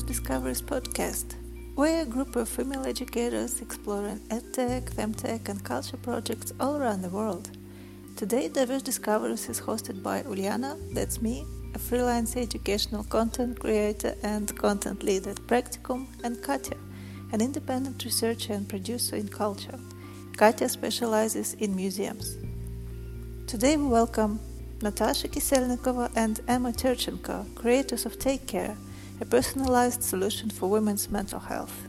Diverse Discoveries podcast. We're a group of female educators exploring edtech, femtech, and culture projects all around the world. Today, Diverse Discoveries is hosted by Uliana, that's me, a freelance educational content creator and content lead at Practicum, and Katya, an independent researcher and producer in culture. Katya specializes in museums. Today, we welcome Natasha Kiselnikova and Emma Terchenko, creators of Take Care, a personalized solution for women's mental health.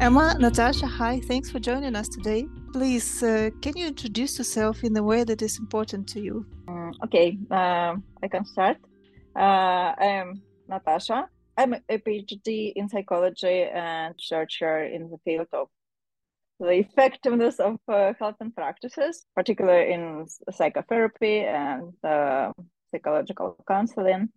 Emma, Natasha, hi, thanks for joining us today. Please, uh, can you introduce yourself in a way that is important to you? Okay, uh, I can start. Uh, I am Natasha. I'm a PhD in psychology and researcher in the field of the effectiveness of uh, health and practices, particularly in psychotherapy and uh, psychological counseling.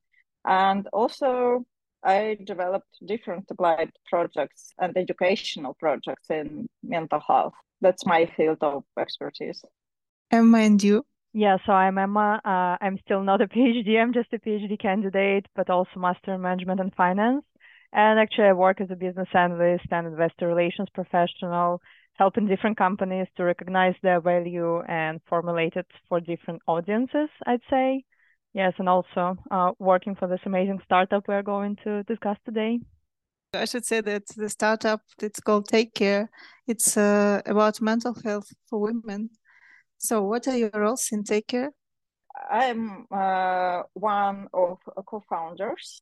And also, I developed different applied projects and educational projects in mental health. That's my field of expertise. Emma and you? Yeah, so I'm Emma. Uh, I'm still not a PhD. I'm just a PhD candidate, but also master in management and finance. And actually, I work as a business analyst and investor relations professional, helping different companies to recognize their value and formulate it for different audiences, I'd say. Yes, and also uh, working for this amazing startup we're going to discuss today. I should say that the startup, it's called Take Care. It's uh, about mental health for women so, what are your roles in Take Care? I'm uh, one of co-founders,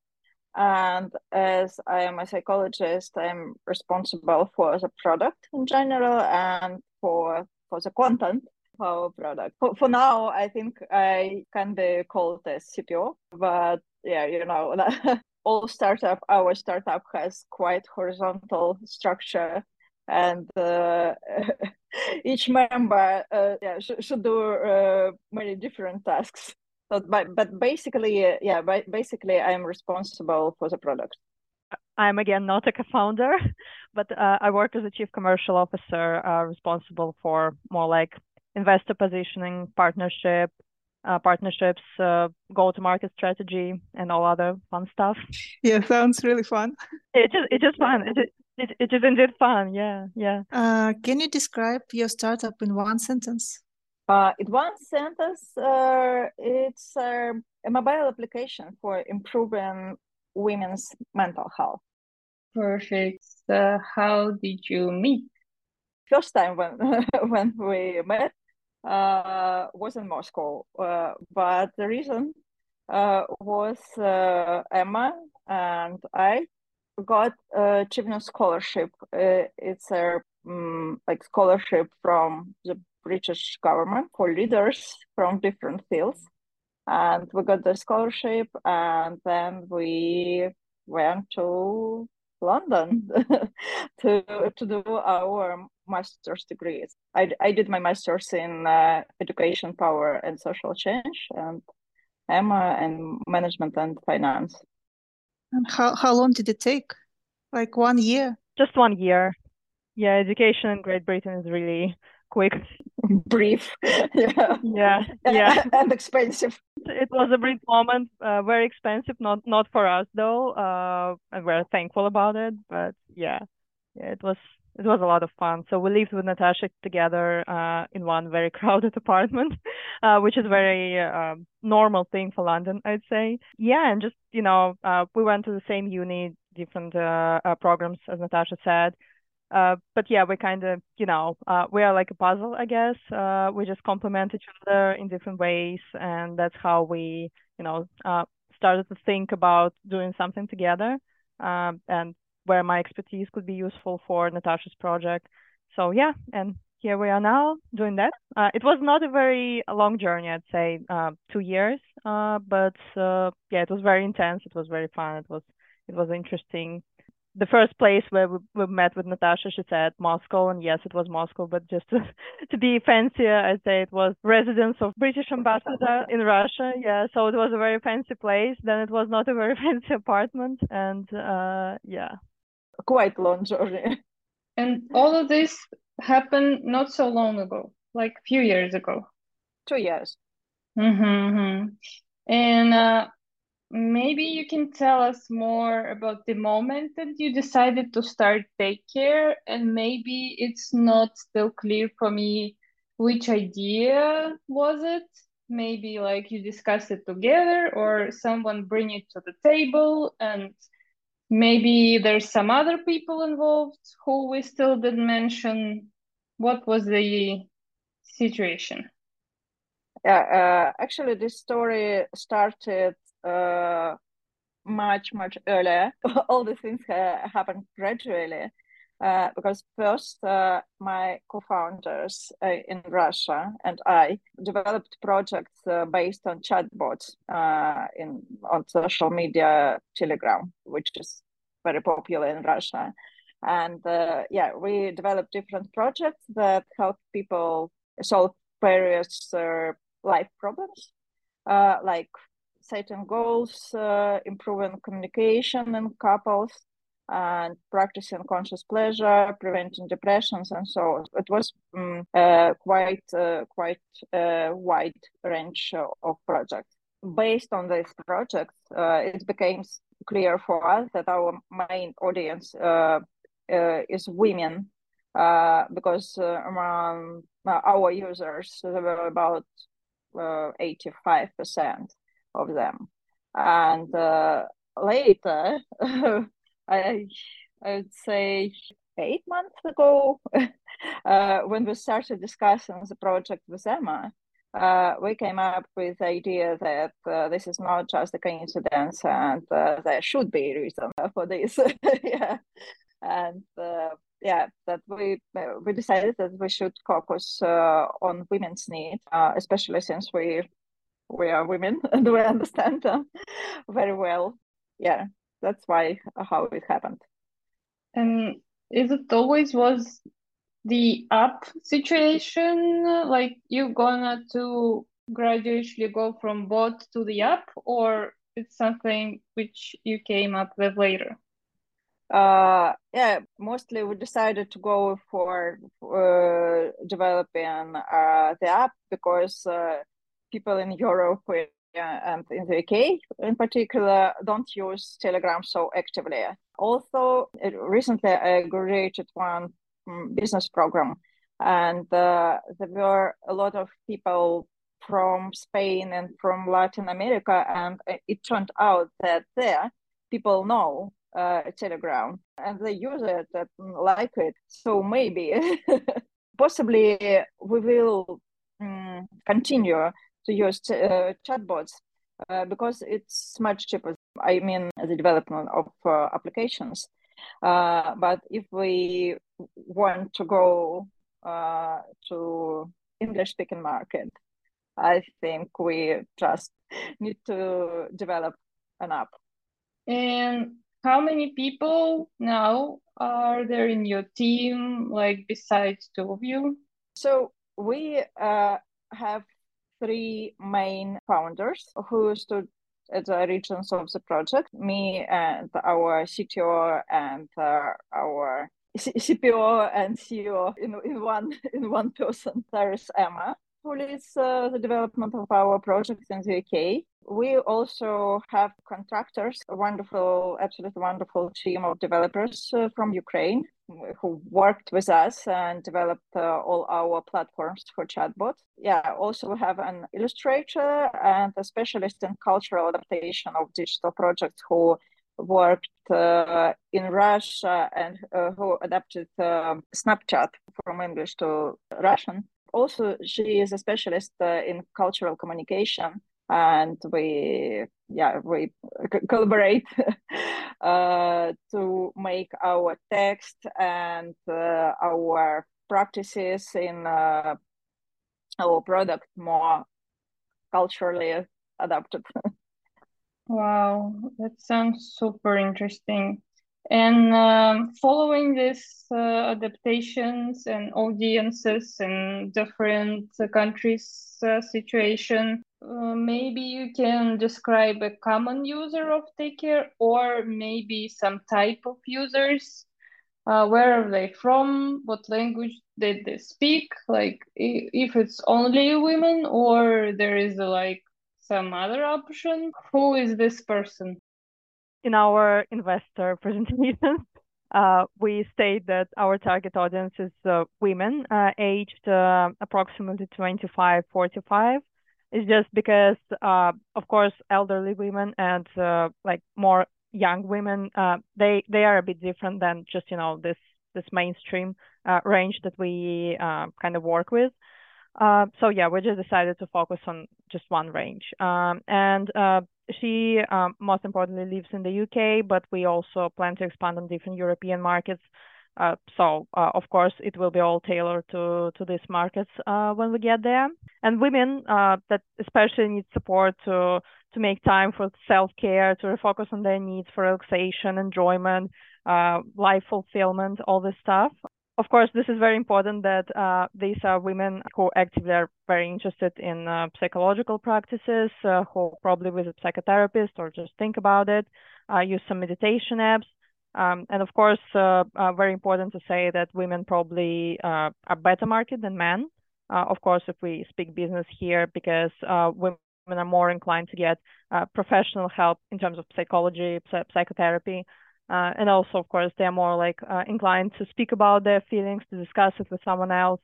and as I am a psychologist, I'm responsible for the product in general and for for the content of our product. For, for now, I think I can be called a CPO, but yeah, you know, all startup, our startup has quite horizontal structure and uh, each member uh, yeah, sh- should do uh, many different tasks. But, but, but basically, uh, yeah, basically, I'm responsible for the product. I'm again not a co-founder, but uh, I work as a chief commercial officer, uh, responsible for more like investor positioning, partnership, partnerships, go-to-market strategy, and all other fun stuff. Yeah, sounds really fun. It is. It is fun. It, it, it is indeed fun. Yeah, yeah. Uh, can you describe your startup in one sentence? Uh, in one sentence, uh, it's uh, a mobile application for improving women's mental health. Perfect. Uh, how did you meet? First time when when we met uh, was in Moscow, uh, but the reason uh, was uh, Emma and I got a Chevening scholarship. Uh, it's a um, like scholarship from the British government for leaders from different fields, and we got the scholarship, and then we went to London to to do our master's degrees. I, I did my master's in uh, education, power, and social change, and Emma in management and finance. And how, how long did it take? Like one year? Just one year. Yeah, education in Great Britain is really quick. Brief. yeah. Yeah. Yeah. and expensive. It was a brief moment, uh, very expensive, not not for us though. Uh, and we're thankful about it. But yeah, yeah, it was it was a lot of fun. So we lived with Natasha together uh, in one very crowded apartment, uh, which is a very uh, normal thing for London, I'd say. Yeah, and just you know, uh, we went to the same uni, different uh, uh, programs, as Natasha said. but yeah, we kind of, you know, we are like a puzzle, I guess. we just complement each other in different ways, and that's how we, you know, started to think about doing something together. Um, and where my expertise could be useful for Natasha's project. So yeah, and here we are now doing that. Uh, it was not a very long journey, I'd say, uh, two years, uh, but uh, yeah, it was very intense. It was very fun. It was it was interesting. The first place where we, we met with Natasha, she said Moscow, and yes, it was Moscow. But just to, to be fancier, I'd say it was residence of British ambassador in Russia. Yeah, so it was a very fancy place. Then it was not a very fancy apartment, and uh, yeah, quite long journey. And all of this happened not so long ago, like a few years ago. Two years. Mm-hmm. And uh, maybe you can tell us more about the moment that you decided to start Take Care, and maybe it's not still clear for me which idea was it. Maybe like you discussed it together, or someone bring it to the table, and maybe there's some other people involved who we still didn't mention. What was the situation? Yeah, uh, actually, this story started uh, much, much earlier. All the things uh, happened gradually. Uh, because first, uh, my co-founders uh, in Russia and I developed projects based on chatbots in on social media, Telegram, which is very popular in Russia. And yeah, we developed different projects that help people solve various life problems, uh, like setting goals, uh, improving communication in couples, and practicing conscious pleasure, preventing depressions, and so on. It was um, uh, quite uh, quite a wide range of projects. Based on these projects, uh, it became clear for us that our main audience uh, is women because among our users there were about uh, 85% of them. And uh, later, I, I would say eight months ago, uh, when we started discussing the project with Emma, uh, we came up with the idea that uh, this is not just a coincidence and uh, there should be a reason for this. yeah. And yeah, that we we decided that we should focus uh, on women's needs, uh, especially since we we are women and we understand them very well. Yeah, that's why uh, how it happened. And is it always was the up situation like you gonna to gradually go from bot to the app or it's something which you came up with later? uh, yeah, mostly we decided to go for uh, developing uh, the app because uh, people in Europe and in the UK in particular don't use Telegram so actively. Also, recently I graduated one mm, business program, and uh, there were a lot of people from Spain and from Latin America, and it turned out that there people know uh, Telegram and they use it and like it. So maybe, possibly, we will um, continue to use uh, chatbots uh, because it's much cheaper. I mean, the development of uh, applications. Uh, but if we want to go uh, to English-speaking market, I think we just need to develop an app. And how many people now are there in your team, like besides two of you? So we uh, have three main founders who stood at the origins of the project me and our CTO and uh, our C- CPO and CEO in, in one in one person. There is Emma, who leads uh, the development of our project in the UK. We also have contractors, a wonderful, absolutely wonderful team of developers uh, from Ukraine who worked with us and developed uh, all our platforms for chatbot. Yeah, also we have an illustrator and a specialist in cultural adaptation of digital projects who worked uh, in Russia and uh, who adapted uh, Snapchat from English to Russian. Also, she is a specialist uh, in cultural communication and we yeah we collaborate uh, to make our text and uh, our practices in uh, our product more culturally adapted wow that sounds super interesting. And um, following these uh, adaptations and audiences in different countries uh, situation uh, maybe you can describe a common user of Take Care or maybe some type of users. Uh, where are they from? What language did they speak? Like if it's only women or there is like some other option? Who is this person? In our investor presentation uh, we state that our target audience is uh, women uh, aged approximately 25 45 it's just because uh, of course elderly women and uh, like more young women uh, they they are a bit different than just you know this this mainstream uh, range that we uh, kind of work with. Uh, so yeah we just decided to focus on just one range. Um, and uh, she um, most importantly lives in the uk but we also plan to expand on different european markets uh, so uh, of course it will be all tailored to to these markets uh, when we get there. And women uh, that especially need support to to make time for self care, to refocus on their needs for relaxation, enjoyment, uh, life fulfillment, all this stuff. Of course, this is very important that these are women who actively are very interested in psychological practices, who probably visit psychotherapist or just think about it, use some meditation apps um, and of course, uh, uh, very important to say that women probably uh, are better market than men. Uh, of course, if we speak business here, because uh, women are more inclined to get uh, professional help in terms of psychology, psychotherapy, and also, of course, they're more like inclined to speak about their feelings, to discuss it with someone else,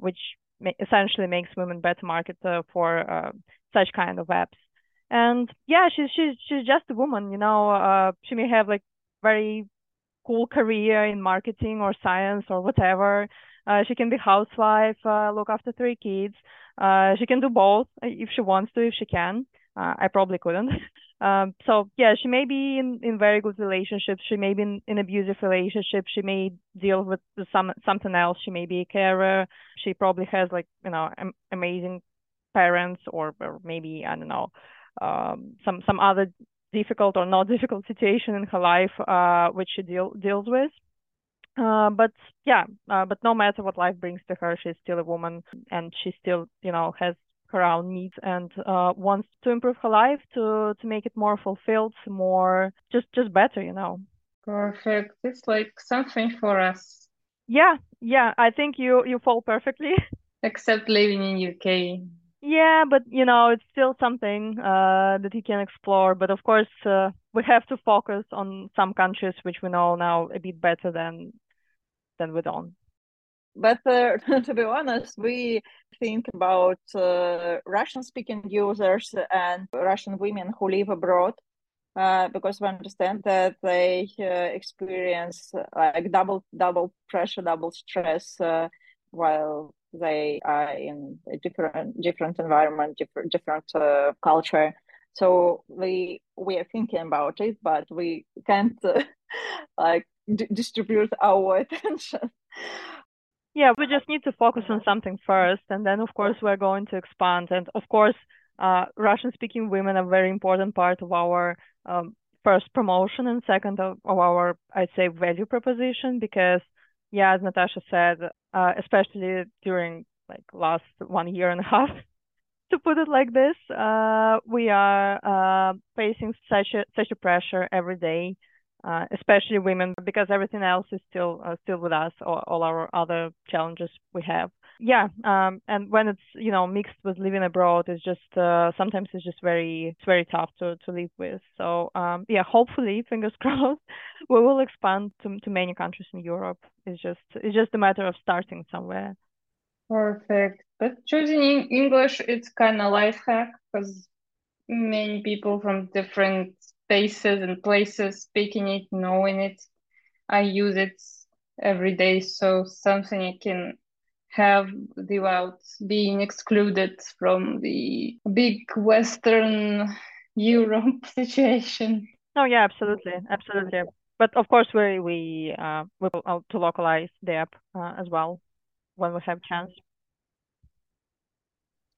which ma- essentially makes women better market for such kind of apps and yeah she's she's she's just a woman you know uh she may have like very cool career in marketing or science or whatever. Uh, she can be housewife, uh, look after three kids. Uh, she can do both if she wants to, if she can. Uh, I probably couldn't. um, so yeah, she may be in, in very good relationships. She may be in, in abusive relationships. She may deal with some something else. She may be a carer. She probably has like you know am- amazing parents or, or maybe I don't know um, some some other difficult or not difficult situation in her life uh, which she deal, deals with. Uh, but yeah, uh, but no matter what life brings to her, she's still a woman and she still, you know, has her own needs and uh, wants to improve her life to to make it more fulfilled, more just just better, you know. Perfect. It's like something for us. Yeah, yeah. I think you you fall perfectly. Except living in UK. Yeah, but you know, it's still something uh, that you can explore. But of course, uh, we have to focus on some countries which we know now a bit better than than we don't. But uh, to be honest, we think about uh, Russian-speaking users and Russian women who live abroad uh, because we understand that they uh, experience like double double pressure, double stress while they are in a different different environment different different uh, culture. So we we are thinking about it but we can't uh, like d- distribute our attention. Yeah we just need to focus on something first and then of course we're going to expand. And of course uh, russian speaking women are very important part of our um, first promotion and second of, of our i'd say value proposition because yeah, as Natasha said, uh, especially during like last one year and a half, to put it like this, uh, we are uh, facing such a such a pressure every day, uh, especially women, because everything else is still uh, still with us, all, all our other challenges we have yeah um, and when it's you know mixed with living abroad it's just uh, sometimes it's just very it's very tough to to live with. So um, yeah hopefully fingers crossed we will expand to, to many countries in europe. It's just it's just a matter of starting somewhere. Perfect. But choosing english it's kind of life hack because many people from different spaces and places speaking it knowing it i use it every day so something you can have without being excluded from the big Western Europe situation. Oh yeah, absolutely, absolutely. But of course, we we uh, we will to localize the app uh, as well when we have chance.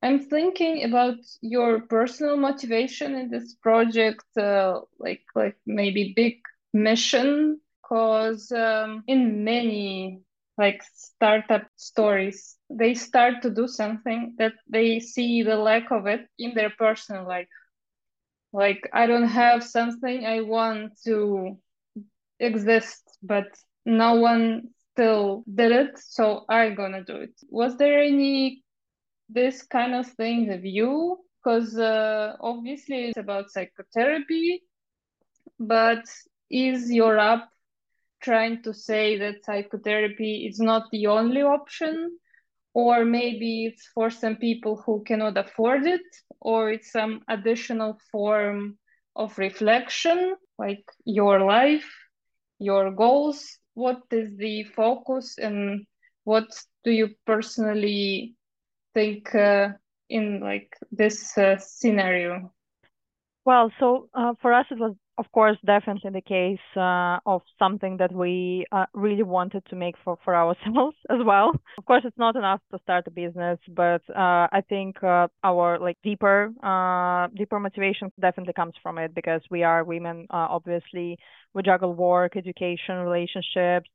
I'm thinking about your personal motivation in this project, uh, like like maybe big mission, because um, in many like startup stories they start to do something that they see the lack of it in their personal life like i don't have something i want to exist but no one still did it, so I'm gonna do it. Was there any this kind of thing of you? Because uh, obviously it's about psychotherapy, but is your app trying to say that psychotherapy is not the only option? Or maybe it's for some people who cannot afford it, or it's some additional form of reflection, like your life, your goals. What is the focus, and what do you personally think uh, in like this uh, scenario? Well, so uh, for us, it was, of course, definitely the case uh, of something that we uh, really wanted to make for, for ourselves as well. Of course, it's not enough to start a business, but uh, I think uh, our like deeper, uh, deeper motivation definitely comes from it because we are women. obviously, we juggle work, education, relationships,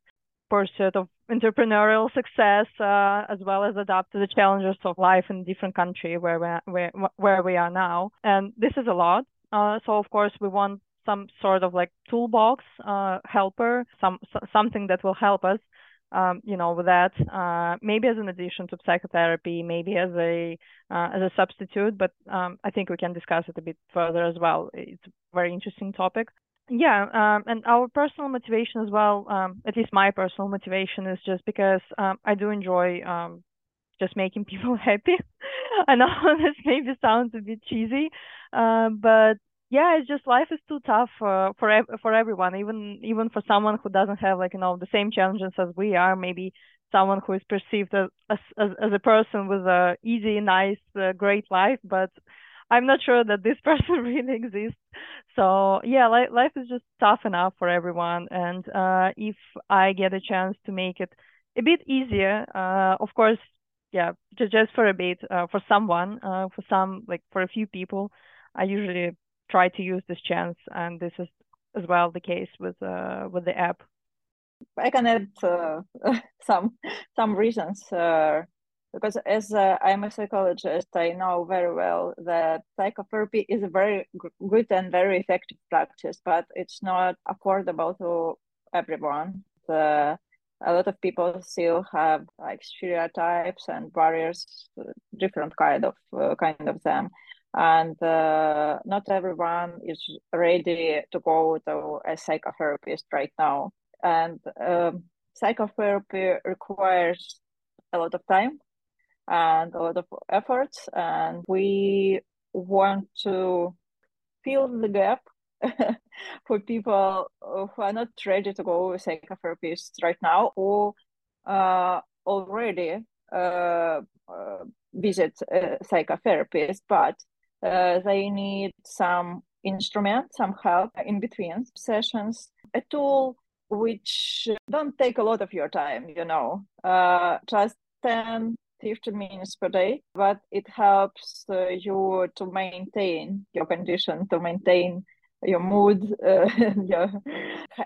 pursuit of entrepreneurial success uh, as well as adapt to the challenges of life in a different country where we where, where we are now and this is a lot uh, so of course we want some sort of like toolbox uh, helper some something that will help us um, you know with that uh, maybe as an addition to psychotherapy maybe as a uh, as a substitute but um, i think we can discuss it a bit further as well. It's a very interesting topic. Yeah um, and our personal motivation as well um, at least my personal motivation is just because um, i do enjoy um, just making people happy. I know this maybe sounds a bit cheesy uh, but yeah it's just life is too tough uh, for for everyone even even for someone who doesn't have like you know the same challenges as we are maybe someone who is perceived as as, as a person with a easy nice uh, great life but I'm not sure that this person really exists. So yeah, li- life is just tough enough for everyone, and uh, if I get a chance to make it a bit easier, uh, of course, yeah, just just for a bit, uh, for someone, uh, for some like for a few people, I usually try to use this chance, and this is as well the case with uh, with the app. I can add uh, some some reasons because as uh, I'm a psychologist, I know very well that psychotherapy is a very good and very effective practice, but it's not affordable to everyone. The, a lot of people still have like stereotypes and barriers, different kind of uh, kind of them, and uh, not everyone is ready to go to a psychotherapist right now. And um, psychotherapy requires a lot of time and a lot of efforts and we want to fill the gap for people who are not ready to go with psychotherapists right now or uh, already uh, uh, visit a psychotherapist but uh, they need some instrument some help in between sessions a tool which don't take a lot of your time you know uh, just 10 15 minutes per day, but it helps uh, you to maintain your condition, to maintain your mood, uh, your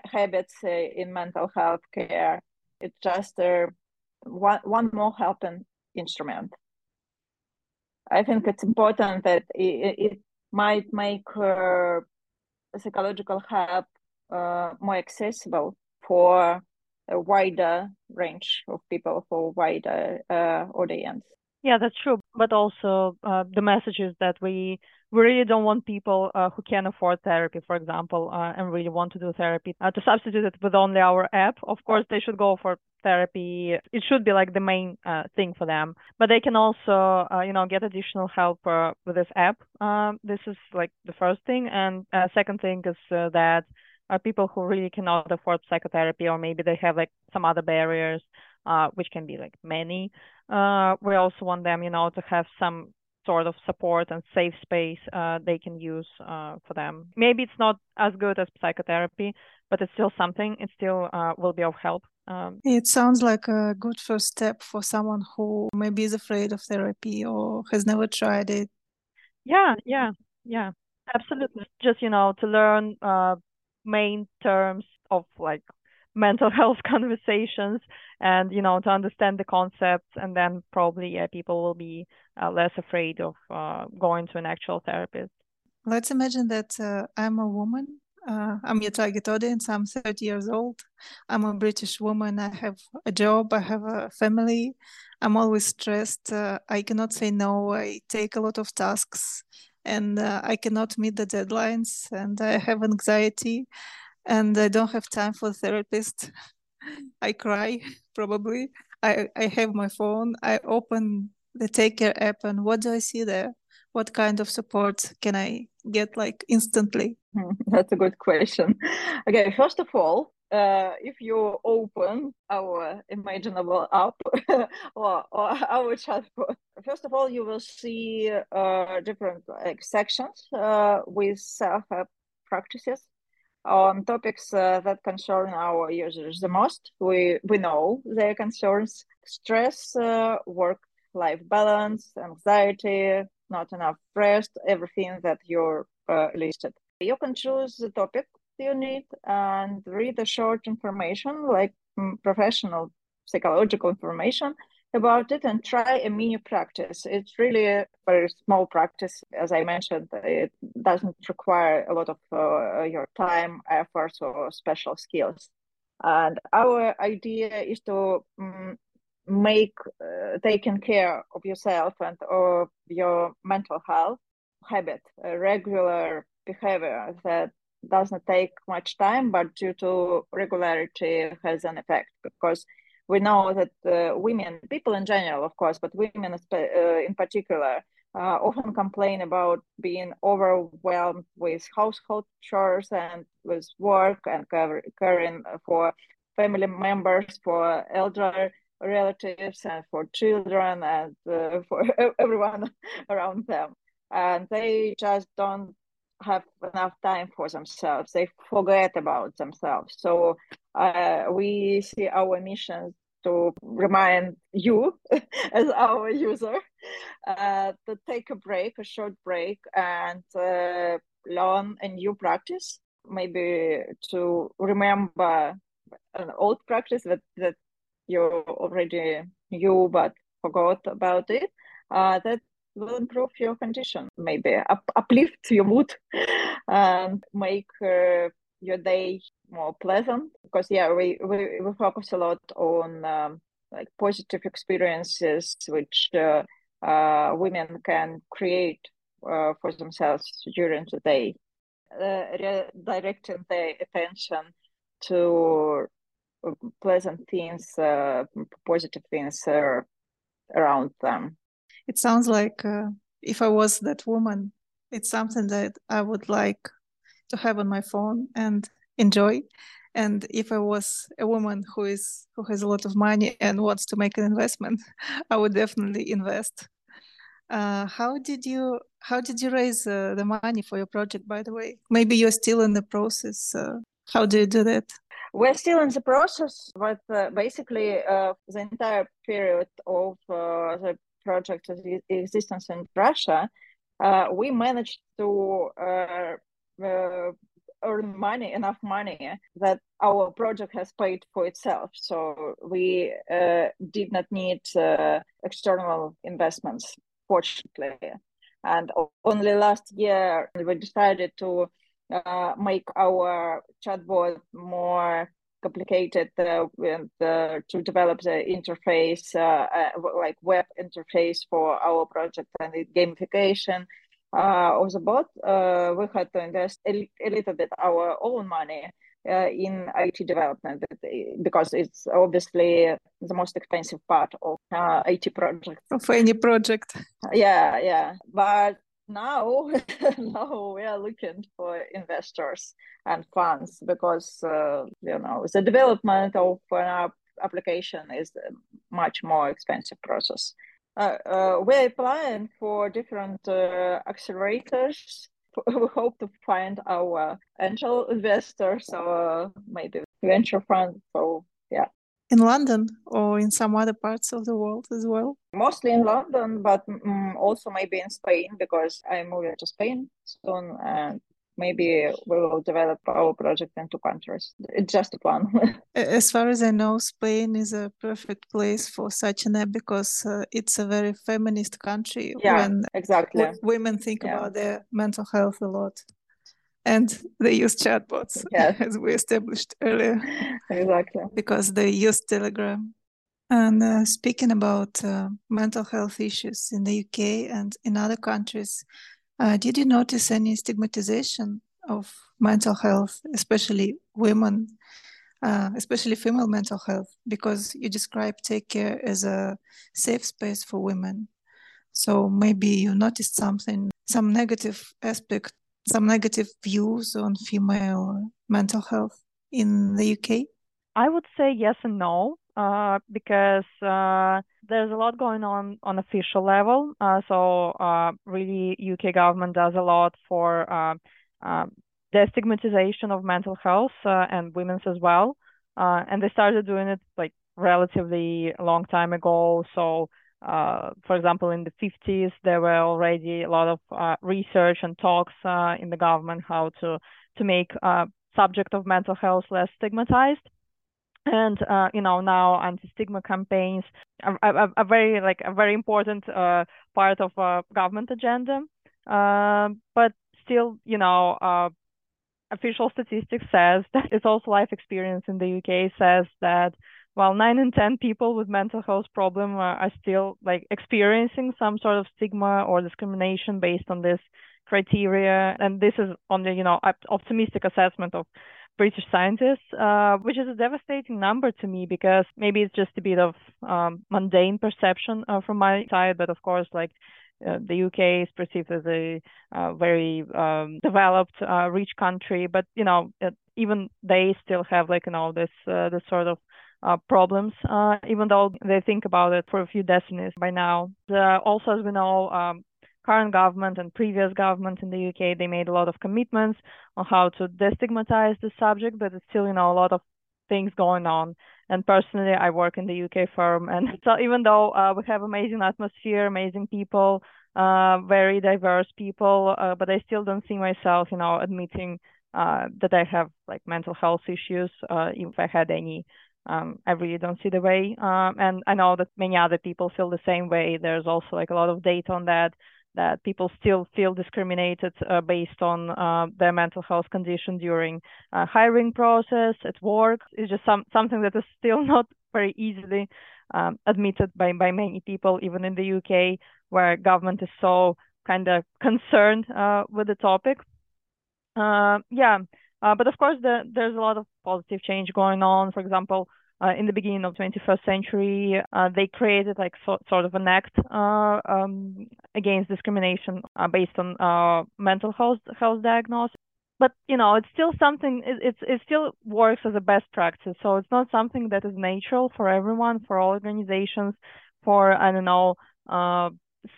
habits uh, in mental health care. It's just one, one more helping instrument. I think it's important that it, it might make uh, psychological help uh, more accessible for a wider range of people for a wider uh, audience. Yeah, that's true. But also uh, the message is that we we really don't want people uh, who can't afford therapy, for example, uh, and really want to do therapy uh, to substitute it with only our app. Of course, they should go for therapy. It should be like the main uh, thing for them. But they can also, uh, you know, get additional help with this app. Um, this is like the first thing, and second thing is that uh, people who really cannot afford psychotherapy or maybe they have like some other barriers uh, which can be like many uh, we also want them you know to have some sort of support and safe space uh, they can use uh, for them. Maybe it's not as good as psychotherapy but it's still something. It still uh, will be of help um, it sounds like a good first step for someone who maybe is afraid of therapy or has never tried it. Yeah yeah yeah. Absolutely. Just you know to learn main terms of like mental health conversations and you know to understand the concepts and then probably yeah people will be uh, less afraid of uh, going to an actual therapist let's imagine that uh, i'm a woman Uh, I'm your target audience. I'm 30 years old. I'm a British woman. I have a job. I have a family. I'm always stressed. Uh, I cannot say no. I take a lot of tasks and uh, I cannot meet the deadlines and I have anxiety and I don't have time for therapist. I cry probably. I, I have my phone. I open the Take Care app and what do I see there? What kind of support can I get like instantly? That's a good question. Okay, first of all, uh, if you open our imaginable app or, or our chatbot, first of all, you will see uh, different like sections uh, with self-help practices on topics uh, that concern our users the most. We we know their concerns: stress, uh, work-life balance, anxiety, not enough rest, everything that you're uh, listed. You can choose the topic you need and read the short information like mm, professional psychological information about it and try a mini practice. It's really a very small practice. As I mentioned, it doesn't require a lot of uh, your time, efforts, or special skills. And our idea is to um, make uh, taking care of yourself and of your mental health habit, a regular behavior that doesn't take much time, but due to regularity has an effect. Because we know that uh, women, people in general, of course, but women uh, in particular, uh, often complain about being overwhelmed with household chores and with work and caring for family members, for elder relatives, and for children, and uh, for everyone around them. And they just don't have enough time for themselves. They forget about themselves. So uh, we see our mission to remind you as our user uh, to take a break, a short break, and uh, learn a new practice. Maybe to remember an old practice that, that you already knew but forgot about it. Uh, that will improve your condition, maybe up, uplift your mood and make uh, your day more pleasant. Because yeah, we, we, we focus a lot on um, like positive experiences which uh, uh, women can create uh, for themselves during the day, uh, directing their attention to pleasant things, positive things around them it sounds like uh, if I was that woman, it's something that I would like to have on my phone and enjoy. And if I was a woman who is who has a lot of money and wants to make an investment, I would definitely invest. Uh, how did you how did you raise uh, the money for your project? By the way, maybe you're still in the process. Uh, how do you do that? We're still in the process, but uh, basically, uh, the entire period of the project's existence in Russia, uh, we managed to uh, uh, earn money, enough money that our project has paid for itself. So we uh, did not need uh, external investments, fortunately. And only last year we decided to uh, make our chatbot more complicated uh, and, uh, to develop the interface, uh, uh like web interface for our project and the gamification uh, of the bot. Uh, we had to invest a, a, little bit our own money in IT development because it's obviously the most expensive part of IT project. Of any project. Yeah, yeah. But now now we are looking for investors and funds because uh, you know the development of an application is a much more expensive process. Uh, uh, we're applying for different uh, accelerators. We hope to find our angel investors or maybe venture fund. So yeah in London or in some other parts of the world as well? Mostly in London, but um, also maybe in Spain because I'm moving to Spain soon and maybe we will develop our project in two countries. It's just a plan. as far as I know, Spain is a perfect place for such an app because uh, it's a very feminist country. Yeah, when exactly. women think yeah. about their mental health a lot. And they use chatbots, yes. as we established earlier. Exactly. Because they use Telegram. And uh, speaking about uh, mental health issues in the UK and in other countries, uh, did you notice any stigmatization of mental health, especially women, uh, especially female mental health? Because you describe Take Care as a safe space for women. So maybe you noticed something, some negative aspect, some negative views on female mental health in the UK? I would say yes and no, uh, because uh, there's a lot going on on official level. Uh, so uh, really, UK government does a lot for uh, uh, destigmatization of mental health and women's as well. and they started doing it like relatively long time ago. So uh, for example, in the 50s, there were already a lot of uh, research and talks uh, in the government how to to make uh, subject of mental health less stigmatized. And uh, you know now anti-stigma campaigns are, are, are, very like a very important uh, part of government agenda. but still, you know, official statistics says that it's also life experience in the UK says that while nine in ten people with mental health problem are, are still like experiencing some sort of stigma or discrimination based on this criteria. And this is on the you know optimistic assessment of british scientists uh, which is a devastating number to me because maybe it's just a bit of um, mundane perception uh, from my side. But of course like uh, the UK is perceived as a uh, very um, developed, uh, rich country, but you know, even they still have like you know this uh, this sort of uh, problems, uh, even though they think about it for a few decades by now. also, as we know, um, current government and previous government in the UK, they made a lot of commitments on how to destigmatize the subject, but it's still, you know, a lot of things going on. And personally, I work in the UK firm, and so even though uh, we have amazing atmosphere, amazing people, uh, very diverse people, uh, but I still don't see myself, you know, admitting uh, that I have like mental health issues, uh, if I had any um, I really don't see the way. Um, and I know that many other people feel the same way. There's also like a lot of data on that, that people still feel discriminated uh, based on uh, their mental health condition during uh, hiring process at work. It's just some, something that is still not very easily um, admitted by, by many people, even in the UK, where government is so kind of concerned uh, with the topic. Uh, yeah, uh, but of course, the, there's a lot of positive change going on. For example, uh, in the beginning of 21st century, uh, they created like so, sort of an act uh, um, against discrimination uh, based on mental health health diagnosis. But you know, it's still something. It, it's it still works as a best practice. So it's not something that is natural for everyone, for all organizations, for I don't know,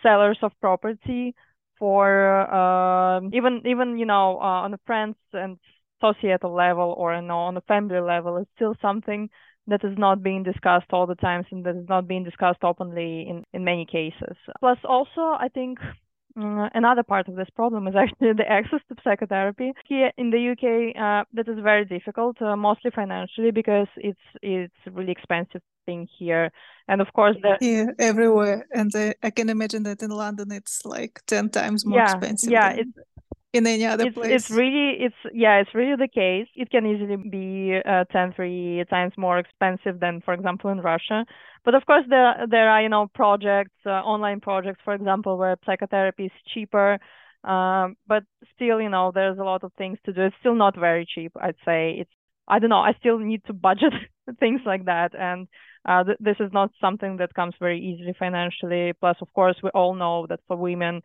sellers of property, for even even you know on the friends and societal level or you know, on a family level is still something that is not being discussed all the times and that is not being discussed openly in, in many cases. Plus, also, I think uh, another part of this problem is actually the access to psychotherapy here in the UK. Uh, that is very difficult, uh, mostly financially, because it's it's really expensive thing here, and of course the yeah everywhere. And I, I can imagine that in London it's like ten times more yeah, expensive. Yeah, than... it's in any other it's, place. It's really, it's yeah, it's really the case. It can easily be uh, 10, three times more expensive than, for example, in Russia. But of course, there there are you know projects, uh, online projects, for example, where psychotherapy is cheaper. Um, but still, you know, there's a lot of things to do. It's still not very cheap. I'd say it's. I don't know. I still need to budget things like that, and uh, th- this is not something that comes very easily financially. Plus, of course, we all know that for women,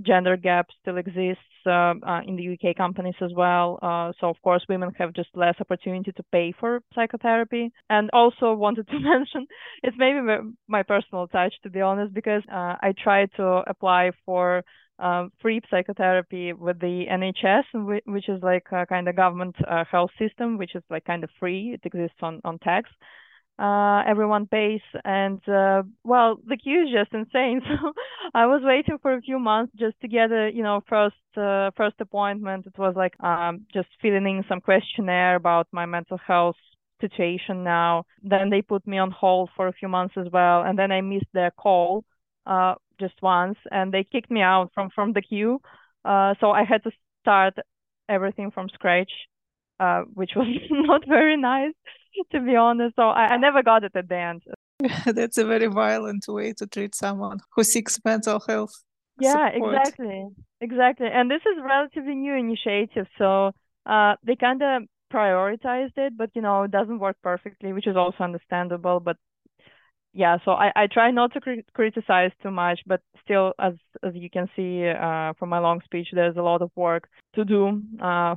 gender gap still exists uh, uh, in the UK companies as well. so of course, women have just less opportunity to pay for psychotherapy. And also wanted to mention, it's maybe my personal touch to be honest, because I tried to apply for um, free psychotherapy with the NHS, which is like a kind of government uh, health system, which is like kind of free. It exists on on tax uh, everyone pays and uh, well the queue is just insane. So i was waiting for a few months just to get a you know first uh, first appointment. It was like um, just filling in some questionnaire about my mental health situation now. Then they put me on hold for a few months as well. And then i missed their call uh, just once. And they kicked me out from from the queue. Uh, so i had to start everything from scratch, uh, which was not very nice, to be honest. So I, I never got it at the end. That's a very violent way to treat someone who seeks mental health. Yeah, support. exactly, exactly. And this is relatively new initiative, so uh, they kind of prioritized it, but you know, it doesn't work perfectly, which is also understandable. But yeah, so I, I try not to cri- criticize too much, but still, as as you can see uh, from my long speech, there's a lot of work to do. Uh,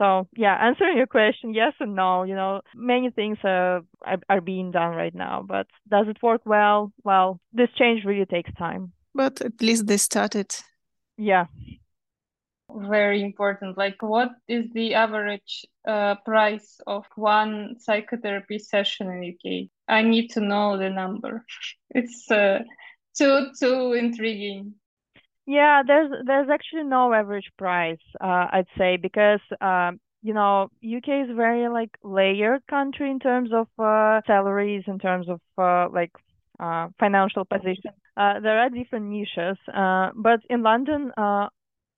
so yeah, answering your question, yes and no. You know, many things are, are are being done right now, but does it work well? Well, this change really takes time. But at least they started. Yeah. Very important. Like, what is the average uh, price of one psychotherapy session in UK? I need to know the number. It's uh, too too intriguing. Yeah, there's there's actually no average price, uh, I'd say, because um, you know, UK is very like layered country in terms of uh, salaries, in terms of uh, like uh, financial position. Uh, there are different niches, uh, but in London, uh,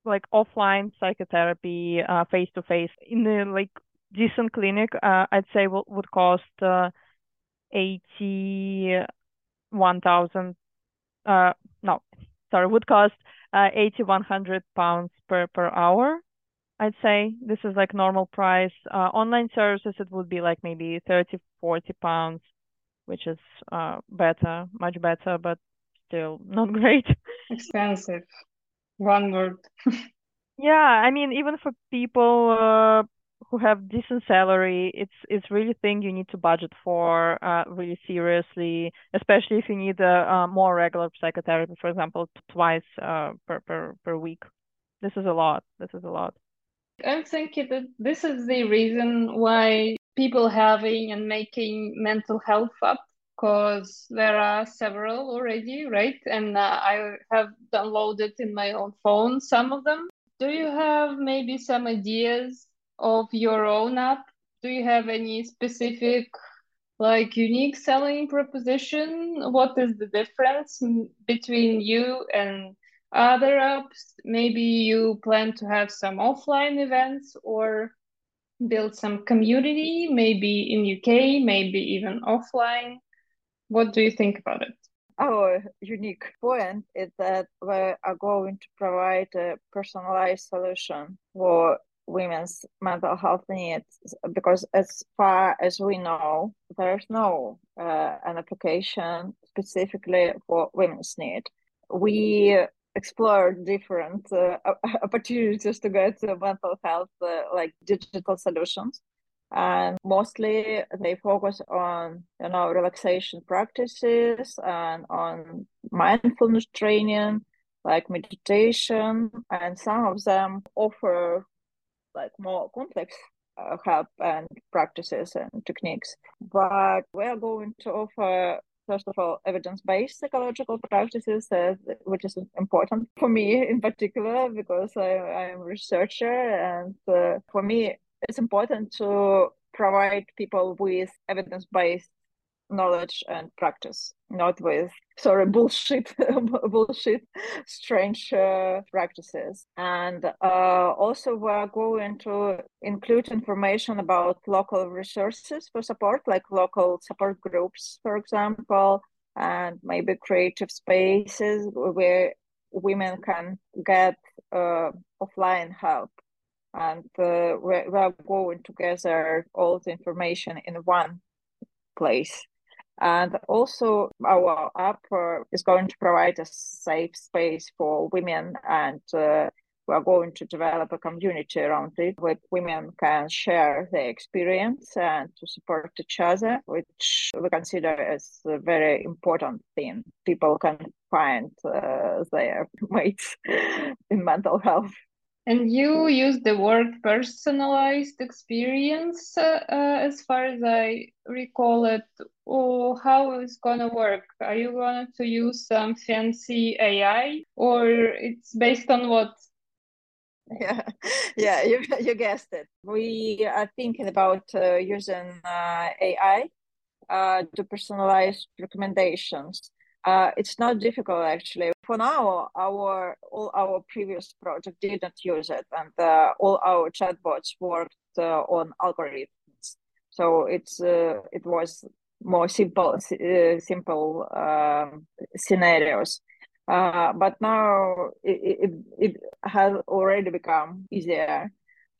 like offline psychotherapy, face to face in the like decent clinic, uh, I'd say would cost uh, eighty one thousand. Uh, no, sorry, would cost uh, eighty one hundred pounds per per hour. I'd say this is like normal price. Uh, online services it would be like maybe 30, 40 pounds, which is uh better, much better, but still not great. Expensive. One word. Yeah, I mean, even for people uh, who have decent salary, it's it's really thing you need to budget for uh, really seriously, especially if you need a, a more regular psychotherapy, for example, twice uh, per per per week. This is a lot. This is a lot. I'm thinking that this is the reason why people having and making mental health up because there are several already, right? And uh, I have downloaded in my own phone some of them. Do you have maybe some ideas of your own app? Do you have any specific, like, unique selling proposition? What is the difference between you and other apps? Maybe you plan to have some offline events or build some community, maybe in UK, maybe even offline. What do you think about it? Our unique point is that we are going to provide a personalized solution for women's mental health needs because as far as we know there's no uh, an application specifically for women's need. We explore different uh, opportunities to get to mental health uh, like digital solutions. And mostly they focus on you know relaxation practices and on mindfulness training like meditation. And some of them offer like more complex uh, help and practices and techniques. But we are going to offer first of all evidence-based psychological practices uh, which is important for me in particular because I, am a researcher and uh, for me it's important to provide people with evidence based knowledge and practice, not with sorry bullshit, bullshit, strange uh, practices. And uh, also, we're going to include information about local resources for support, like local support groups, for example, and maybe creative spaces where women can get uh, offline help and uh, we, we are going to gather all the information in one place. And also, our app uh, is going to provide a safe space for women, and uh, we are going to develop a community around it where women can share their experience and to support each other, which we consider as a very important thing. People can find uh, their mates in mental health. And you use the word personalized experience, uh, uh, as far as I recall it. Oh, how is gonna work? Are you going to use some fancy AI, or it's based on what? Yeah, yeah, you you guessed it. We are thinking about uh, using uh, AI uh, to personalize recommendations uh, it's not difficult actually. For now, our all our previous project didn't use it, and uh, all our chatbots worked uh, on algorithms. So it's uh, it was more simple uh, simple um, scenarios. Uh, but now it, it, it has already become easier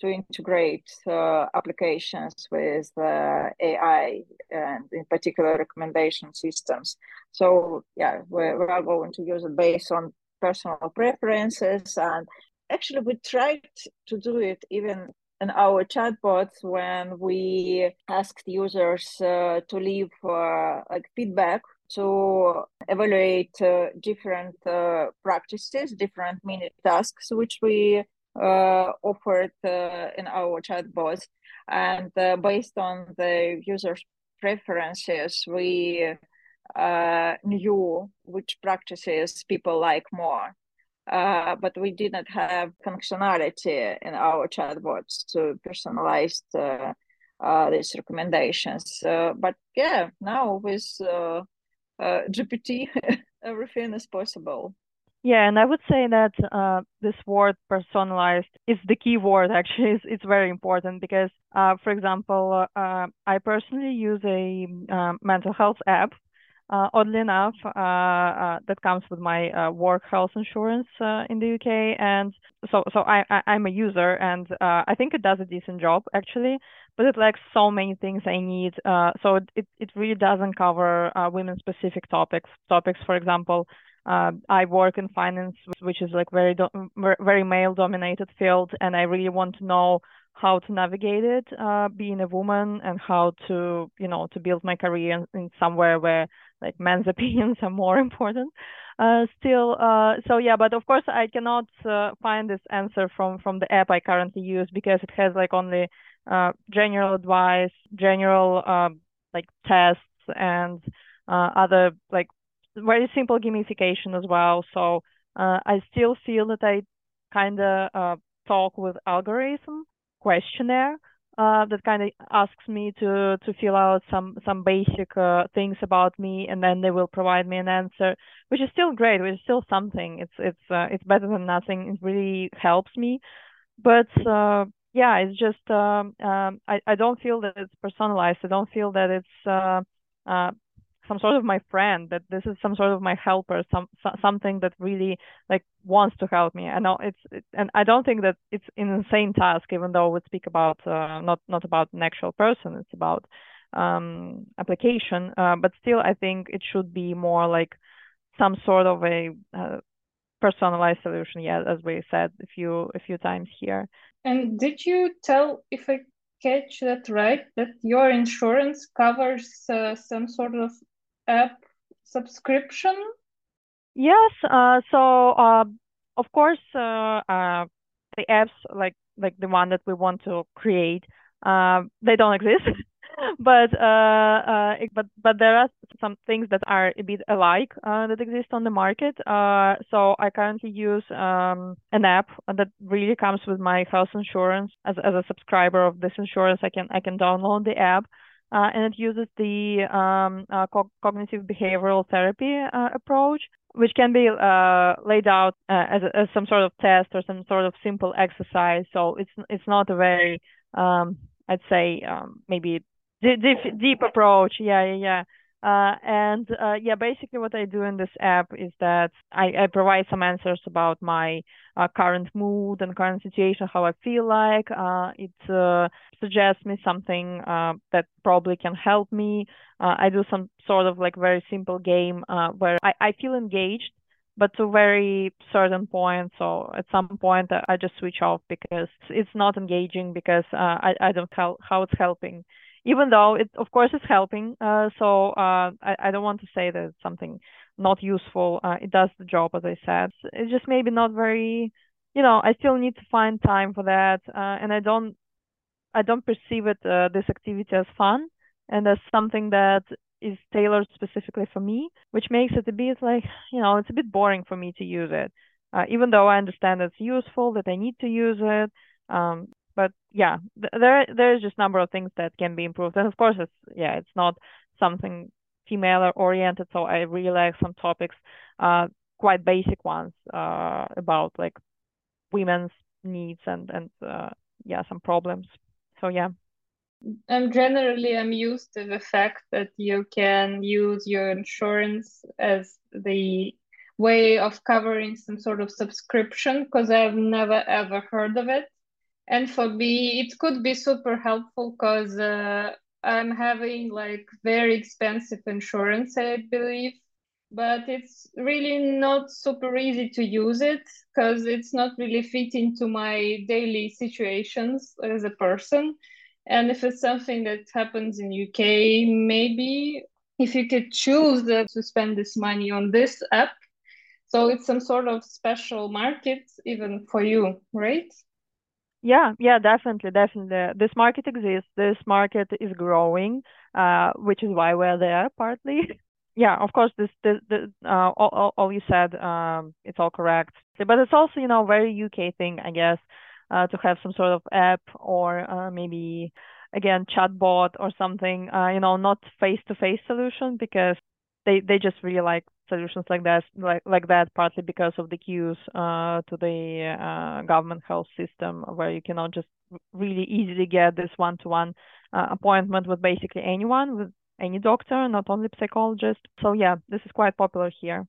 to integrate uh, applications with uh, AI and in particular recommendation systems. So yeah, we're, we are going to use it based on personal preferences. And actually we tried to do it even in our chatbots when we asked users uh, to leave uh, like feedback to evaluate uh, different uh, practices, different minute tasks, which we offered uh, in our chatbots. And uh, based on the user's preferences, we knew which practices people like more. Uh, but we didn't have functionality in our chatbots to personalize uh, uh, these recommendations. but yeah, now with GPT, everything is possible. Yeah, and I would say that uh, this word personalized is the key word. Actually, it's, it's very important because, uh, for example, uh, I personally use a um, mental health app. Uh, oddly enough, uh, uh, that comes with my work health insurance in the UK, and so so I, I am a user, and I think it does a decent job actually, but it lacks so many things I need. so it it really doesn't cover women specific topics. Topics, for example uh, I work in finance, which is like very do- very male dominated field, and I really want to know how to navigate it, uh, being a woman, and how to you know to build my career in, in somewhere where like men's opinions are more important. Uh, still, uh, so yeah, but of course I cannot uh, find this answer from from the app I currently use because it has like only uh, general advice, general um, like tests, and other like very simple gamification as well. So uh, I still feel that I kind of uh, talk with algorithm questionnaire uh, that kind of asks me to to fill out some some basic uh, things about me, and then they will provide me an answer, which is still great, which is still something. It's it's uh, it's better than nothing. It really helps me, but uh, yeah, it's just um, um, I I don't feel that it's personalized. I don't feel that it's uh, uh, some sort of my friend that this is some sort of my helper some something that really like wants to help me. I know it's it, and i don't think that it's an insane task even though we speak about uh, not not about an actual person it's about um, application. Uh, but still i think it should be more like some sort of a uh, personalized solution yeah as we said a few a few times here. And did you tell if i catch that right that your insurance covers uh, some sort of app subscription? Yes. Uh, so uh, of course, uh, uh, the apps like like the one that we want to create, uh, they don't exist. but uh, but but there are some things that are a bit alike that exist on the market. So I currently use um, an app that really comes with my health insurance. As as a subscriber of this insurance, I can I can download the app uh, and it uses the um, uh, co- cognitive behavioral therapy uh, approach, which can be uh, laid out uh, as, as, some sort of test or some sort of simple exercise. So it's it's not a very, um, I'd say, um, maybe deep, deep approach. Yeah, yeah, yeah. Uh, and uh, yeah, basically what I do in this app is that I, I provide some answers about my uh, current mood and current situation, how I feel like. Uh, it uh, suggests me something uh, that probably can help me. I do some sort of like very simple game where I, I feel engaged, but to very certain point. So at some point I just switch off because it's not engaging because I, I don't tell how it's helping even though it of course is helping. Uh, so uh, I, I don't want to say that it's something not useful. Uh, it does the job as I said. It's just maybe not very, you know. I still need to find time for that, uh, and I don't, I don't perceive it uh, this activity as fun and as something that is tailored specifically for me, which makes it a bit like, you know, it's a bit boring for me to use it. Uh, even though I understand it's useful, that I need to use it, um, but yeah, th- there there's just a number of things that can be improved, and of course, it's yeah, it's not something female oriented, so I really like some topics, uh, quite basic ones uh, about like women's needs and and uh, yeah some problems. So yeah. And generally, I'm used to the fact that you can use your insurance as the way of covering some sort of subscription because I've never ever heard of it. And for me, it could be super helpful because uh, I'm having like very expensive insurance, I believe, but it's really not super easy to use it because it's not really fitting to my daily situations as a person. And if it's something that happens in UK, maybe if you could choose to spend this money on this app, so it's some sort of special market even for you, right? Yeah, yeah, definitely, definitely. This market exists. This market is growing, uh, which is why we're there partly. yeah, of course, this, this, this uh, all, all, all you said, um, it's all correct. But it's also, you know, very UK thing, I guess, uh, to have some sort of app or uh, maybe again chatbot or something. Uh, you know, not face-to-face solution because they they just really like solutions like that, like like that, partly because of the queues uh, to the uh, government health system, where you cannot just really easily get this one-to-one uh, appointment with basically anyone, with any doctor, not only psychologist. So yeah, this is quite popular here.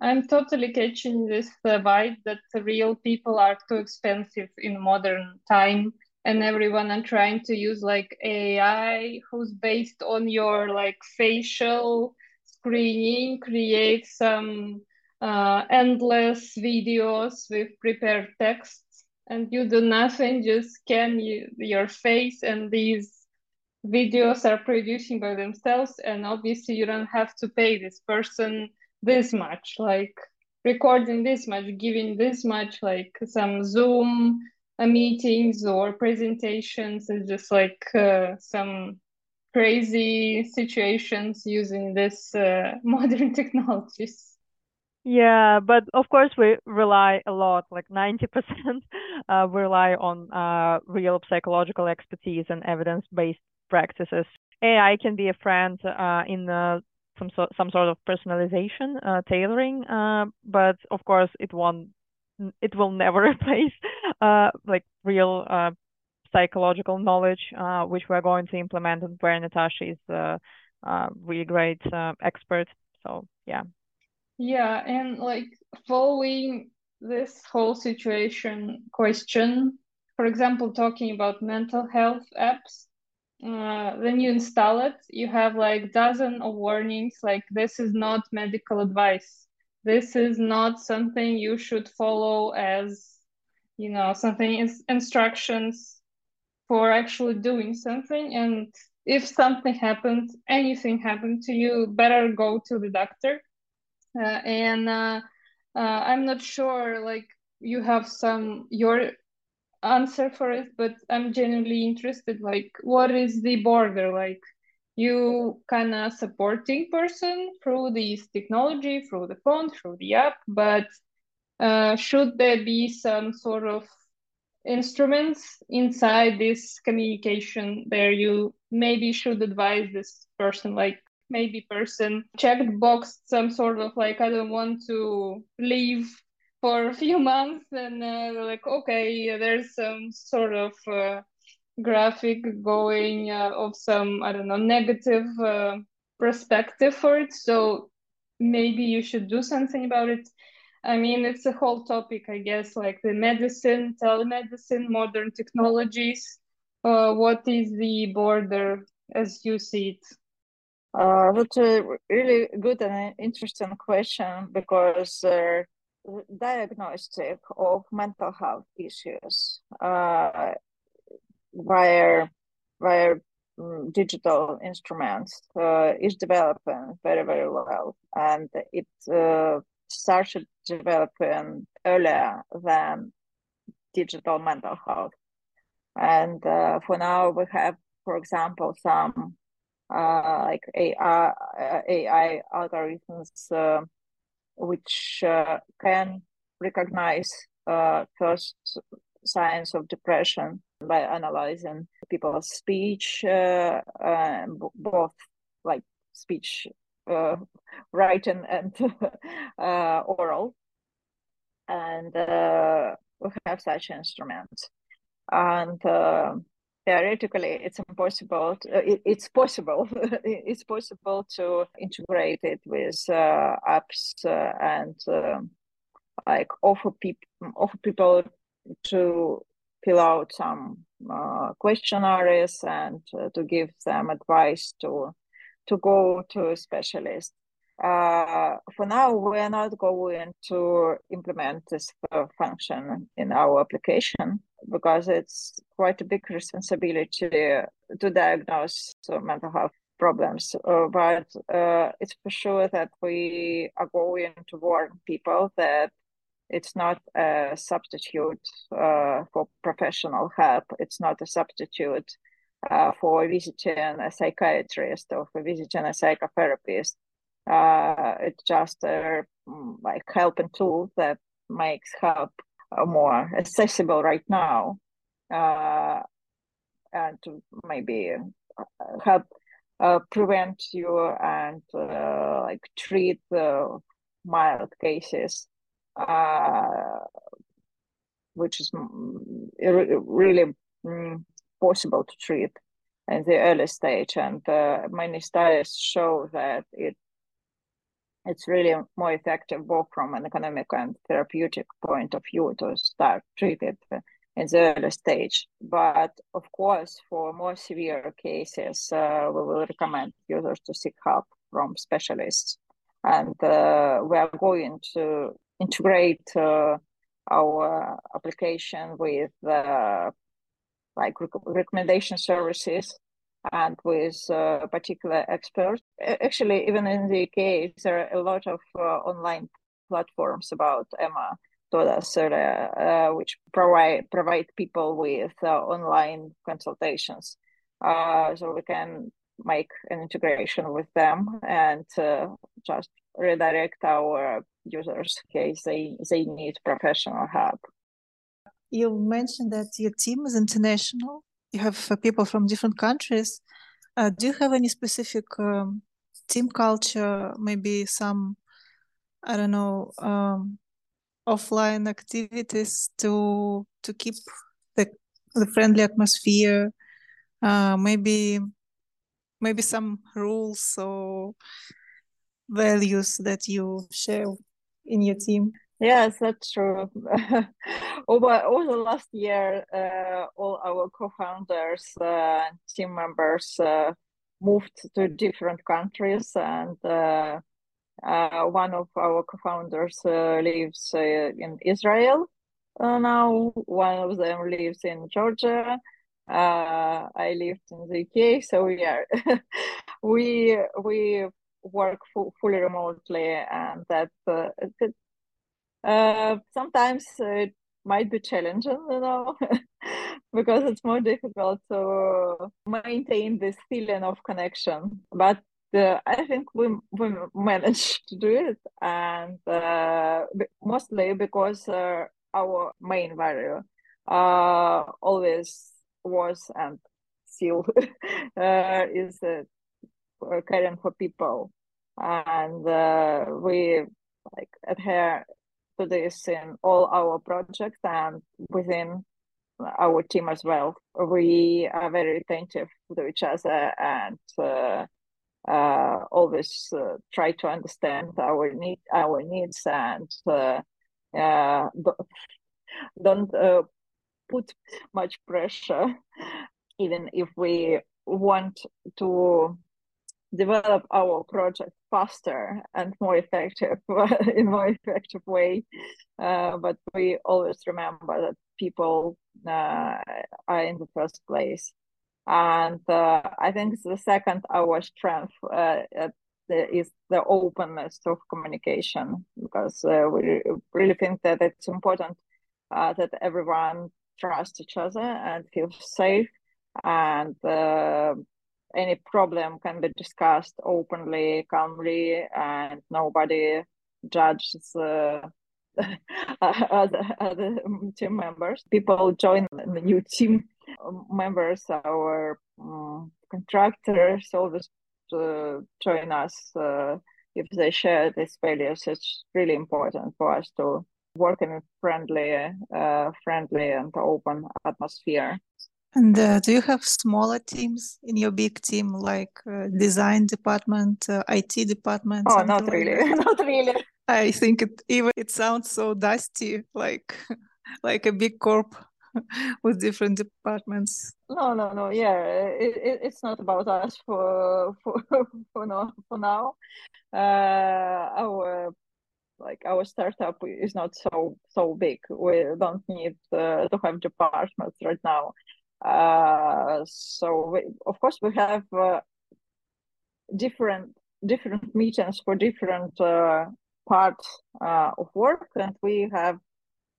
I'm totally catching this vibe that real people are too expensive in modern time and everyone are trying to use like AI who's based on your like facial screening, create some uh, endless videos with prepared texts. And you do nothing, just scan you, your face and these videos are producing by themselves. And obviously you don't have to pay this person this much like recording this much giving this much like some zoom meetings or presentations. And just like uh, some crazy situations using this uh, modern technologies. Yeah but of course we rely a lot like 90% uh, rely on uh, real psychological expertise and evidence-based practices. Ai can be a friend uh, in some so, some sort of personalization, uh, tailoring, uh, but of course it won't it will never replace uh, like real uh, psychological knowledge, uh, which we're going to implement, and where Natasha is a really great expert. So yeah. Yeah, and like following this whole situation question, for example, talking about mental health apps, uh, when you install it, you have like dozen of warnings like this is not medical advice. This is not something you should follow as, you know, something is instructions for actually doing something. And if something happened, anything happened to you, better go to the doctor. Uh, and uh, uh I'm not sure, like you have some your answer for it, but I'm genuinely interested. Like, what is the border? Like, you kind of supporting person through this technology, through the phone, through the app, but uh, should there be some sort of instruments inside this communication where you maybe should advise this person like maybe person checked box some sort of like i don't want to leave for a few months and uh, like okay there's some sort of uh, graphic going uh, of some i don't know negative uh, perspective for it so maybe you should do something about it i mean it's a whole topic i guess like the medicine telemedicine modern technologies. Uh, what is the border as you see it? Uh, that's a really good and interesting question because uh, diagnostic of mental health issues uh, via via um, digital instruments uh, is developing very very well, and it uh, started developing earlier than digital mental health. And uh, for now, we have, for example, some uh, like AI AI algorithms which uh, can recognize uh, first signs of depression by analyzing people's speech, uh, both like speech, uh, writing, and uh, oral. And uh, we have such instruments. And uh, theoretically, it's impossible. To, it, it's possible. it's possible to integrate it with apps and like offer people offer people to fill out some uh, questionnaires and uh, to give them advice to to go to a specialist. Uh, for now, we are not going to implement this uh, function in our application because it's quite a big responsibility to diagnose mental health problems. Uh, but uh, it's for sure that we are going to warn people that it's not a substitute uh, for professional help. It's not a substitute uh, for visiting a psychiatrist or for visiting a psychotherapist. Uh, it's just a mm, like helping tool that makes help uh, more accessible right now, uh, and to maybe uh, help prevent you and like treat the mild cases uh, which is really mm, possible to treat in the early stage. And uh, many studies show that it it's really more effective both from an economic and therapeutic point of view to start treat it in the early stage. But of course, for more severe cases, uh, we will recommend users to seek help from specialists. And uh, we are going to integrate uh, our application with uh, like rec- recommendation services and with uh, particular experts. Actually, even in the UK, there are a lot of uh, online platforms about Emma Todas, uh, which provide provide people with uh, online consultations. so we can make an integration with them and just redirect our users in case they, they need professional help. You mentioned that your team is international. You have uh, people from different countries. Uh, do you have any specific um, team culture? Maybe some, I don't know, um, offline activities to to keep the the friendly atmosphere. Uh, maybe maybe some rules or values that you share in your team? Yes, that's true. over over the last year, uh, all our co-founders, uh, team members, uh, moved to different countries, and uh, uh, one of our co-founders uh, lives in Israel now. One of them lives in Georgia. I lived in the UK, so yeah, we we work fully remotely and that uh, uh, sometimes it might be challenging you know because it's more difficult to maintain this feeling of connection. But uh, I think we we managed to do it, and uh, mostly because uh, our main value uh, always was and still uh, is uh, caring for people, and we like adhere to this in all our projects and within our team as well. We are very attentive to each other and uh, uh, always uh, try to understand our need, our needs, and uh, uh, don't uh, put much pressure, even if we want to develop our project faster and more effective in more effective way. Uh, but we always remember that people uh, are in the first place. And uh, i think the second our strength uh, is the openness of communication. Because uh, we really think that it's important uh, that everyone trusts each other and feels safe. And any problem can be discussed openly, calmly, and nobody judges uh, other, team members. People join the new team members, our um, contractors always uh, join us uh, if they share these values. It's really important for us to work in a friendly, uh, friendly and open atmosphere. And uh, do you have smaller teams in your big team, like uh, design department, uh, IT department? Oh, not like really, not really. I think it even it sounds so dusty, like like a big corp with different departments. No, no, no. Yeah, it, it, it's not about us for for for now. For now, uh, our like our startup is not so so big. We don't need uh, to have departments right now. Uh, so we, of course we have uh, different different meetings for different uh, parts uh, of work, and we have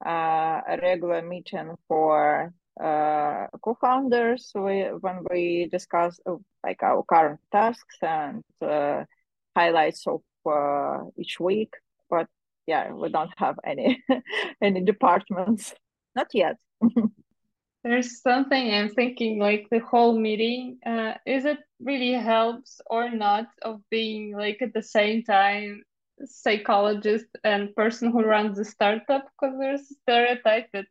uh, a regular meeting for co-founders we, when we discuss like our current tasks and highlights of each week. But yeah, we don't have any any departments, not yet. there's something I'm thinking like the whole meeting, uh, is it really helps or not of being like at the same time psychologist and person who runs the startup because there's a stereotype that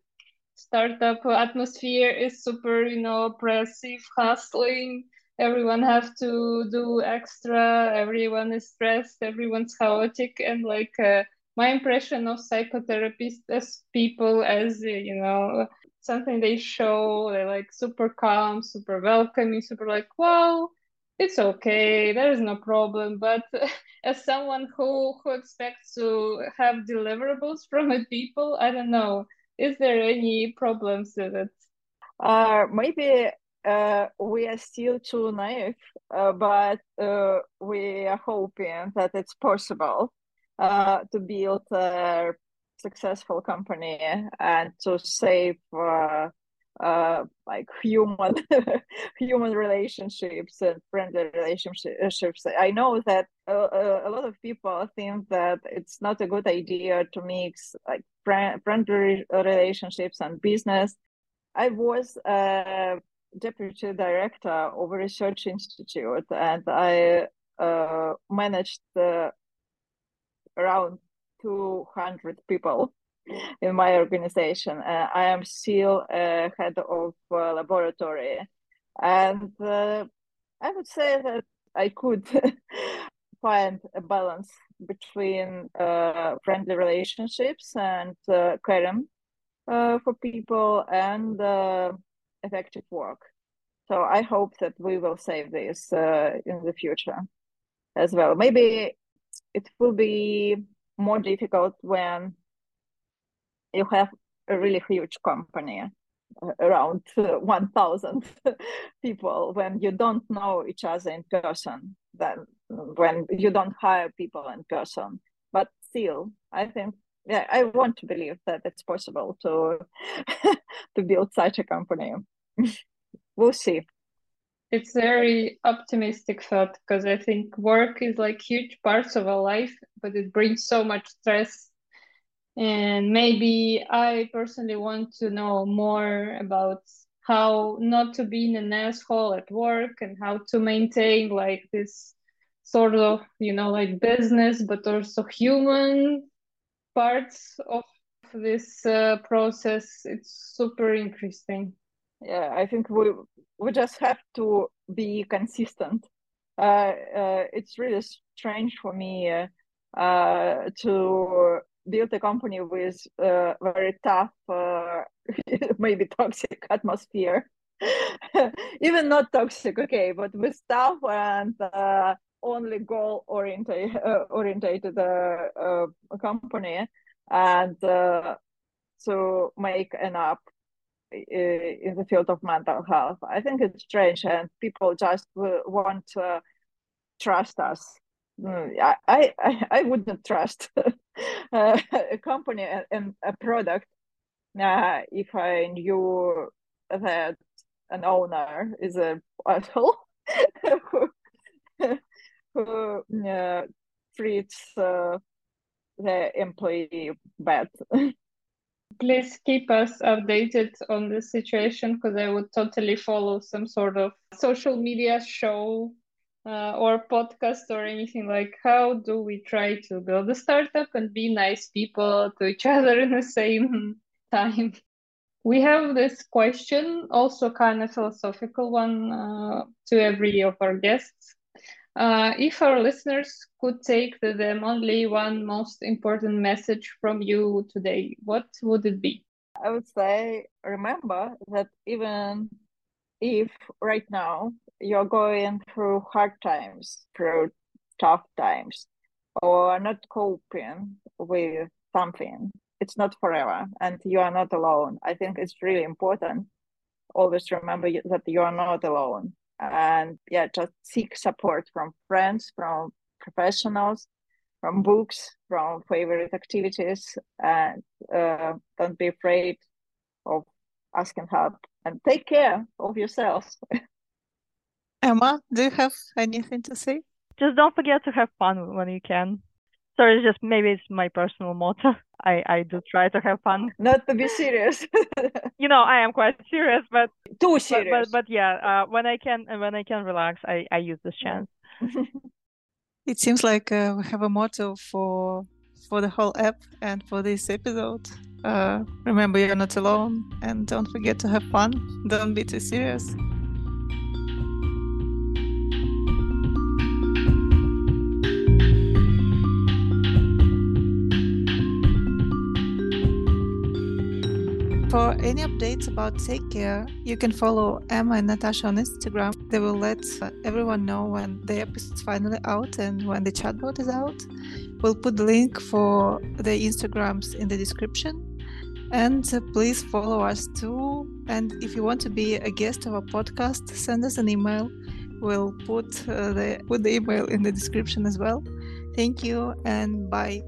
startup atmosphere is super, you know, oppressive, hustling. Everyone have to do extra. Everyone is stressed. Everyone's chaotic, and like uh, my impression of psychotherapists as people, as you know, something they show they're like super calm super welcoming super like wow it's okay there is no problem. But as someone who who expects to have deliverables from the people i don't know. Is there any problems with it? Uh maybe uh, we are still too naive, uh, but uh, we are hoping that it's possible uh, to build a successful company and to save uh, uh, like human human relationships and friendly relationships. I know that a, a, lot of people think that it's not a good idea to mix like friendly relationships and business. I was a deputy director of a research institute, and I uh, managed uh, around 200 people in my organization. Uh, I am still uh, head of uh, laboratory, and uh, I would say that I could find a balance between uh, friendly relationships and uh, caring for people and effective work. So I hope that we will save this in the future as well. Maybe it will be more difficult when you have a really huge company uh, around 1000 people. When you don't know each other in person then when you don't hire people in person. But still i think yeah i want to believe that it's possible to to build such a company. We'll see it's very optimistic thought because I think work is like huge parts of our life, but it brings so much stress. And maybe I personally want to know more about how not to be an asshole at work and how to maintain like this sort of, you know, like business, but also human parts of this uh, process. It's super interesting yeah i think we we just have to be consistent. Uh, uh, it's really strange for me uh, uh to build a company with a very tough uh, maybe toxic atmosphere. Even not toxic okay but with tough and uh, only goal oriented orientated company. And to make an app in the field of mental health. I think it's strange, and people just want to trust us. Mm, I I, I wouldn't trust a company and a product uh, if I knew that an owner is a asshole who, who uh, treats uh, the employee bad. Please keep us updated on the situation because I would totally follow some sort of social media show uh, or podcast or anything like how do we try to build a startup and be nice people to each other in the same time? We have this question also kind of philosophical one uh, to every of our guests uh, if our listeners could take to them only one most important message from you today what would it be i would say remember that even if right now you're going through hard times, through tough times, or not coping with something, it's not forever and you are not alone. I think it's really important. Always remember that you are not alone. And yeah, just seek support from friends, from professionals, from books, from favorite activities, and uh, don't be afraid of asking help and take care of yourself. Emma, do you have anything to say? Just don't forget to have fun when you can. So it's just maybe it's my personal motto. I I do try to have fun. Not to be serious. you know, I am quite serious, but too serious. But but, but yeah, uh, when I can when I can relax, I I use this chance. it seems like uh, we have a motto for for the whole app and for this episode. Uh, remember, you're not alone, and don't forget to have fun. Don't be too serious. For any updates about Take Care, you can follow Emma and Natasha on Instagram. They will let everyone know when the episode is finally out and when the chatbot is out. We'll put the link for the Instagrams in the description. And uh, please follow us too. And if you want to be a guest of our podcast, send us an email. We'll put uh, the put the email in the description as well. Thank you and bye.